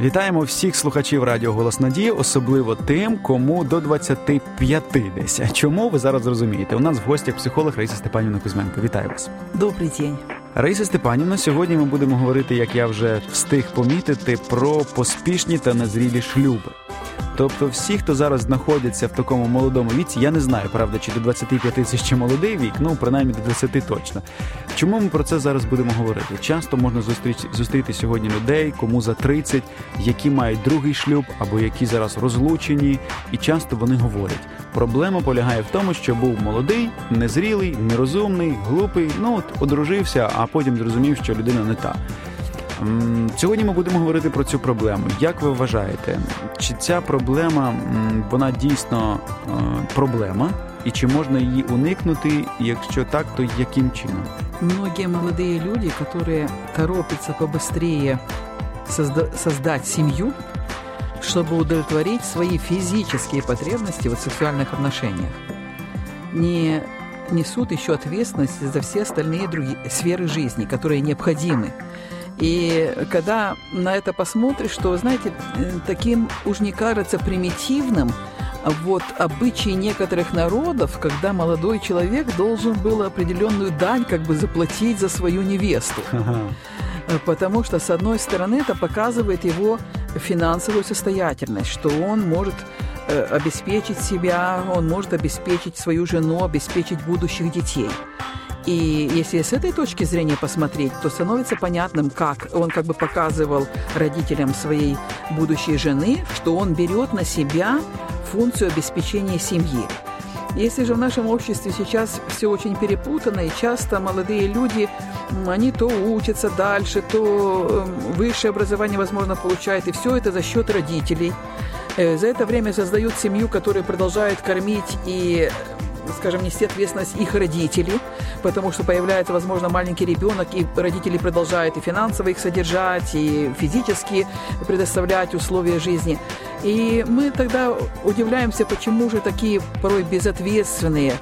Вітаємо всіх слухачів Радіо Голос Надії, особливо тим, кому до 25 десь. Чому ви зараз зрозумієте? У нас в гостях психолог Раїса Степанівна Кузьменко. Вітаю вас. Добрий день. Раїса Степанівна, сьогодні ми будемо говорити, як я вже встиг помітити, про поспішні та незрілі шлюби. Тобто, всі, хто зараз знаходяться в такому молодому віці, я не знаю, правда, чи до 25 це ще молодий вік, ну принаймні до 20 точно. Чому ми про це зараз будемо говорити? Часто можна зустріти, зустріти сьогодні людей, кому за 30, які мають другий шлюб або які зараз розлучені, і часто вони говорять. Проблема полягає в тому, що був молодий, незрілий, нерозумний, глупий. Ну от одружився, а потім зрозумів, що людина не та. Сьогодні ми будемо говорити про цю проблему. Як ви вважаєте, чи ця проблема вона дійсно е, проблема, і чи можна її уникнути? Якщо так, то яким чином? Многие молодые люди, которые торопятся побыстрее созда- создать семью, чтобы удовлетворить свои физические потребности в сексуальных отношениях, не несут еще ответственность за все остальные другие сферы жизни, которые необходимы и когда на это посмотришь, что, знаете, э, таким уж не кажется примитивным, вот обычаи некоторых народов, когда молодой человек должен был определенную дань как бы заплатить за свою невесту. Э, потому что, с одной стороны, это показывает его финансовую состоятельность, что он может э, обеспечить себя, он может обеспечить свою жену, обеспечить будущих детей. И если с этой точки зрения посмотреть, то становится понятным, как он как бы показывал родителям своей будущей жены, что он берет на себя функцию обеспечения семьи. Если же в нашем обществе сейчас все очень перепутано, и часто молодые люди, они то учатся дальше, то эм, высшее образование, возможно, получают, и все это за счет родителей. Э, за это время создают семью, которая продолжает кормить и скажем, нести ответственность их родителей, потому что появляется, возможно, маленький ребенок, и родители продолжают и финансово их содержать, и физически предоставлять условия жизни. И мы тогда удивляемся, почему же такие порой безответственные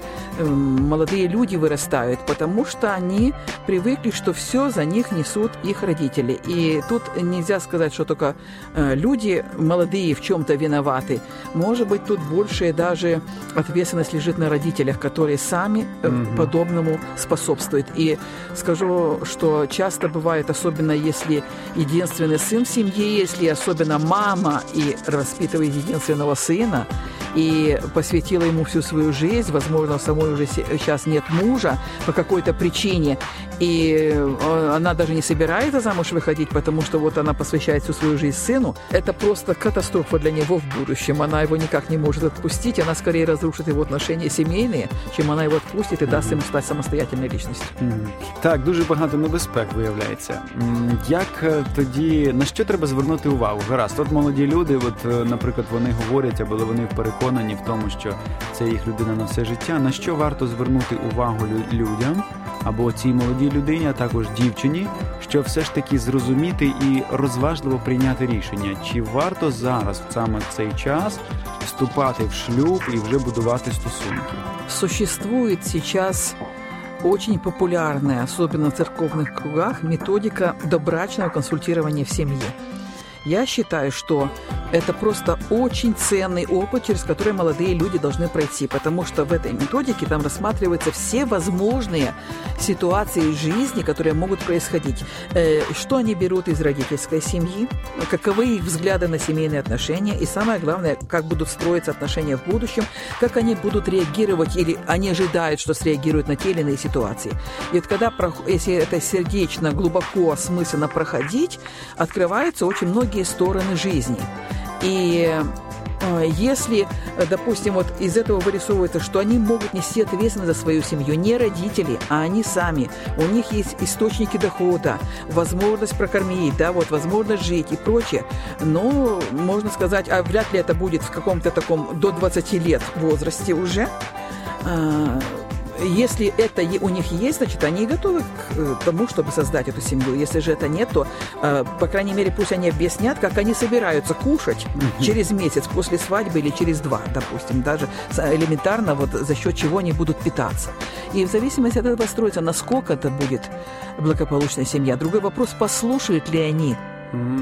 молодые люди вырастают, потому что они привыкли, что все за них несут их родители. И тут нельзя сказать, что только э, люди молодые в чем-то виноваты. Может быть, тут больше даже ответственность лежит на родителях, которые сами угу. подобному способствуют. И скажу, что часто бывает, особенно если единственный сын в семье, если особенно мама и воспитывает единственного сына, и посвятила ему всю свою жизнь, возможно, у самой уже сейчас нет мужа по какой-то причине, и э, она даже не собирается замуж выходить, потому что вот она посвящает всю свою жизнь сыну, это просто катастрофа для него в будущем. Она его никак не может отпустить, она скорее разрушит его отношения семейные, чем она его отпустит и mm-hmm. даст ему стать самостоятельной личностью. Mm-hmm. Так, дуже багато небезпек виявляється. Як тоді на що треба звернути увагу? Гаразд, от молоді люди, от, наприклад, вони говорять, або вони переконані в тому, що це їх людина на все життя. На що варто звернути увагу людям або цій молодій людині, а також дівчині, щоб все ж таки зрозуміти і розважливо прийняти рішення, чи варто зараз саме цей час вступати в шлюб і вже будувати стосунки? Существует сейчас очень популярная, особенно в церковных кругах, методика добрачного консультирования в семье. Я считаю, что это просто очень ценный опыт, через который молодые люди должны пройти, потому что в этой методике там рассматриваются все возможные ситуации жизни, которые могут происходить. Э, что они берут из родительской семьи, каковы их взгляды на семейные отношения, и самое главное, как будут строиться отношения в будущем, как они будут реагировать или они ожидают, что среагируют на те или иные ситуации. И вот когда, если это сердечно, глубоко, осмысленно проходить, открываются очень многие стороны жизни. И э, если, допустим, вот из этого вырисовывается, что они могут нести ответственность за свою семью, не родители, а они сами. У них есть источники дохода, возможность прокормить, да, вот, возможность жить и прочее. Но, можно сказать, а вряд ли это будет в каком-то таком до 20 лет возрасте уже. Если это у них есть, значит, они готовы к э, тому, чтобы создать эту семью. Если же это нет, то, э, по крайней мере, пусть они объяснят, как они собираются кушать через месяц после свадьбы или через два, допустим, даже элементарно, вот за счет чего они будут питаться. И в зависимости от этого строится, насколько это будет благополучная семья. Другой вопрос, послушают ли они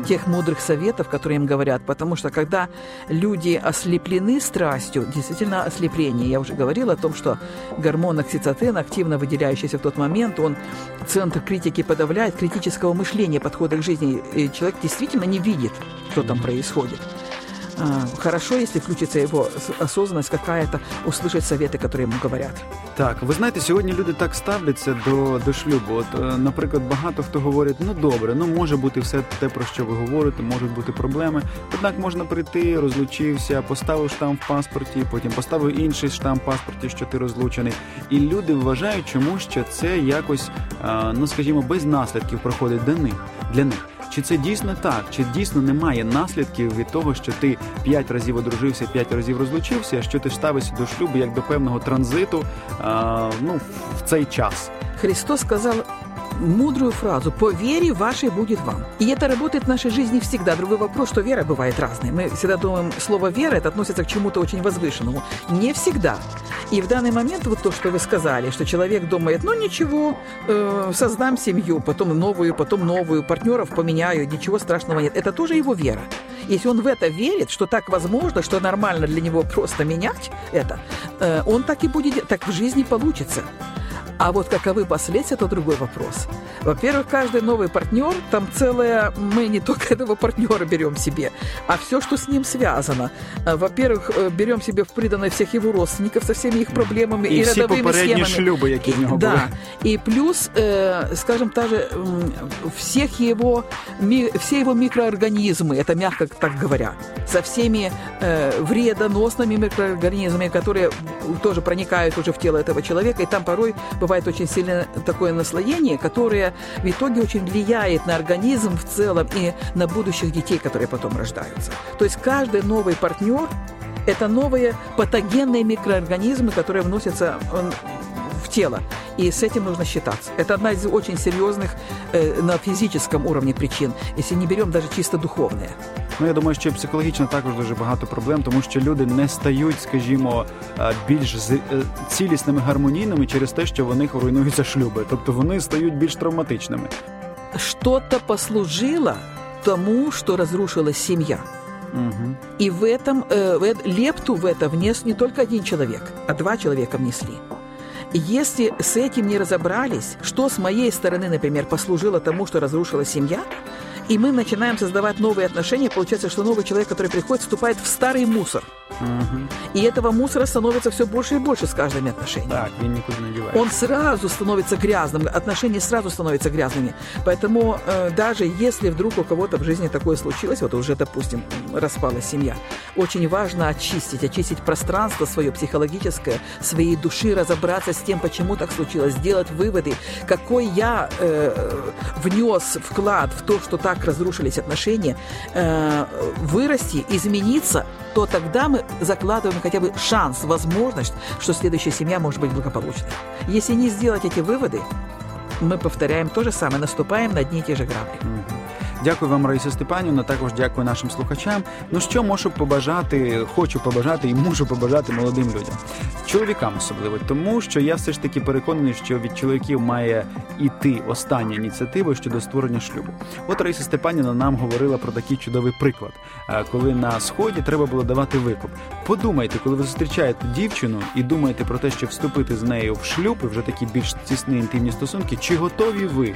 тех мудрых советов, которые им говорят. Потому что когда люди ослеплены страстью, действительно ослепление, я уже говорила о том, что гормон окситоцин, активно выделяющийся в тот момент, он центр критики подавляет, критического мышления, подхода к жизни. И человек действительно не видит, что там происходит. Хорошо, если включится его осознанность какая-то, услышать совети, які йому говорять. Так, ви знаєте, сьогодні люди так ставляться до до шлюбу. От, е, наприклад, багато хто говорить, ну добре, ну може бути все те, про що ви говорите, можуть бути проблеми. Однак можна прийти, розлучився, поставив штамп в паспорті, потім поставив інший штамп в паспорті, що ти розлучений. І люди вважають, чому що це якось, ну скажімо, без наслідків проходить для них. Чи це дійсно так? Чи дійсно немає наслідків від того, що ти п'ять разів одружився, п'ять разів розлучився, що ти ставишся до шлюбу як до певного транзиту а, ну, в цей час? Христос сказав мудрую фразу «по вере вашей будет вам». И это работает в нашей жизни всегда. Другой вопрос, что вера бывает разной. Мы всегда думаем, слово «вера» это относится к чему-то очень возвышенному. Не всегда. И в данный момент вот то, что вы сказали, что человек думает, ну ничего, э, создам семью, потом новую, потом новую, партнеров поменяю, ничего страшного нет. Это тоже его вера. Если он в это верит, что так возможно, что нормально для него просто менять это, э, он так и будет, так в жизни получится. А вот каковы последствия, это другой вопрос. Во-первых, каждый новый партнер, там целое, мы не только этого партнера берем себе, а все, что с ним связано. А, во-первых, э, берем себе в приданное всех его родственников со всеми их проблемами и, и родовыми схемами. шлюбы, які в нього да. Були. И плюс, э, скажем, даже всех его, все его микроорганизмы, это мягко так говоря, со всеми э, вредоносными микроорганизмами, которые тоже проникают уже в тело этого человека, и там порой бывает очень сильное такое наслоение, которое в итоге очень влияет на организм в целом и на будущих детей, которые потом рождаются. То есть каждый новый партнер – это новые патогенные микроорганизмы, которые вносятся в тело. И с этим нужно считаться. Это одна из очень серьезных э, на физическом уровне причин, если не берем даже чисто духовные. Ну я думаю, що психологічно також дуже багато проблем, тому що люди не стають, скажімо, е, більш е, цілісними гармонійними через те, що в них руйнуються шлюби. Тобто вони стають більш травматичними. Что-то послужило тому, что разрушилась семья. Угу. И в этом э, лепту в это внес не только один человек, а два человека внесли. Если с этим не разобрались, что с моей стороны, например, послужило тому, что разрушилась семья, и мы начинаем создавать новые отношения, получается, что новый человек, который приходит, вступает в старый мусор. Угу. И этого мусора становится все больше и больше с каждыми отношениями. Так, він нікуди не девается. Он сразу становится грязным, отношения сразу становятся грязными. Поэтому э, даже если вдруг у кого-то в жизни такое случилось, вот уже, допустим, распалась семья, очень важно очистить, очистить пространство свое психологическое, своей души, разобраться с тем, почему так случилось, сделать выводы, какой я э, внес вклад в то, что так разрушились отношения, э, вырасти, измениться, то тогда мы закладываем хотя бы шанс, возможность, что следующая семья может быть благополучной. Если не сделать эти выводы, мы повторяем то же самое, наступаем на одни и те же грабли. Дякую вам, Раїса Степанівна. Також дякую нашим слухачам. Ну що можу побажати, хочу побажати і можу побажати молодим людям, чоловікам особливо, тому що я все ж таки переконаний, що від чоловіків має іти остання ініціатива щодо створення шлюбу. От Раїса Степанівна нам говорила про такий чудовий приклад, коли на сході треба було давати викуп. Подумайте, коли ви зустрічаєте дівчину і думаєте про те, щоб вступити з нею в шлюб, і вже такі більш тісні інтимні стосунки, чи готові ви?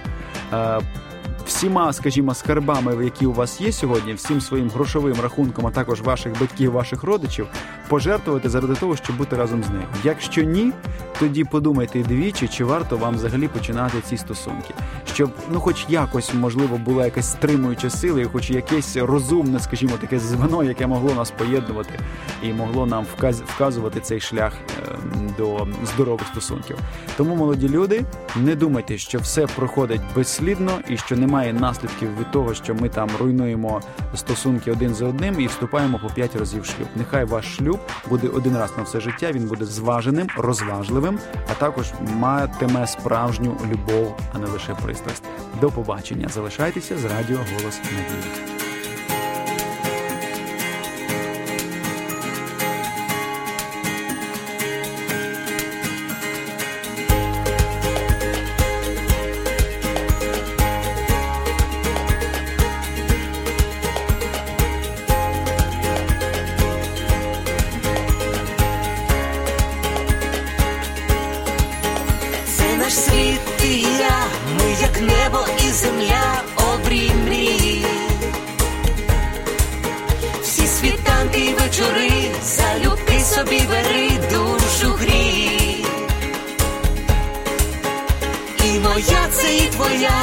всіма, скажімо, скарбами, які у вас є сьогодні, всім своїм грошовим рахунком, а також ваших батьків, ваших родичів, пожертвувати заради того, щоб бути разом з нею. Якщо ні, тоді подумайте двічі, чи варто вам взагалі починати ці стосунки, щоб ну, хоч якось можливо була якась стримуюча сила, і хоч якесь розумне, скажімо, таке звено, яке могло нас поєднувати і могло нам вказ вказувати цей шлях е, до здорових стосунків. Тому, молоді люди, не думайте, що все проходить безслідно і що немає наслідків від того, що ми там руйнуємо стосунки один за одним і вступаємо по п'ять разів в шлюб. Нехай ваш шлюб буде один раз на все життя. Він буде зваженим, розважливим, а також матиме справжню любов, а не лише пристрасть. До побачення. Залишайтеся з радіо Голос Надії. І я, ми як небо і земля, обрій мрії. Всі світанки й вечори, залюбки собі бери душу грій. І моя це і твоя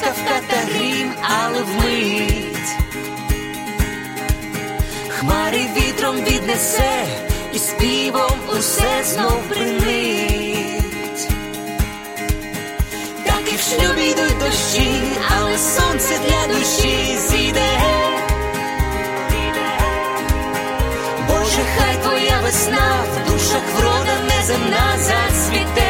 блискавка та грім, але вмить хмари вітром віднесе, і співом усе знов принить. Так і в шлюбі йдуть дощі, але сонце для душі зійде. Боже, хай твоя весна в душах врода неземна зацвіте.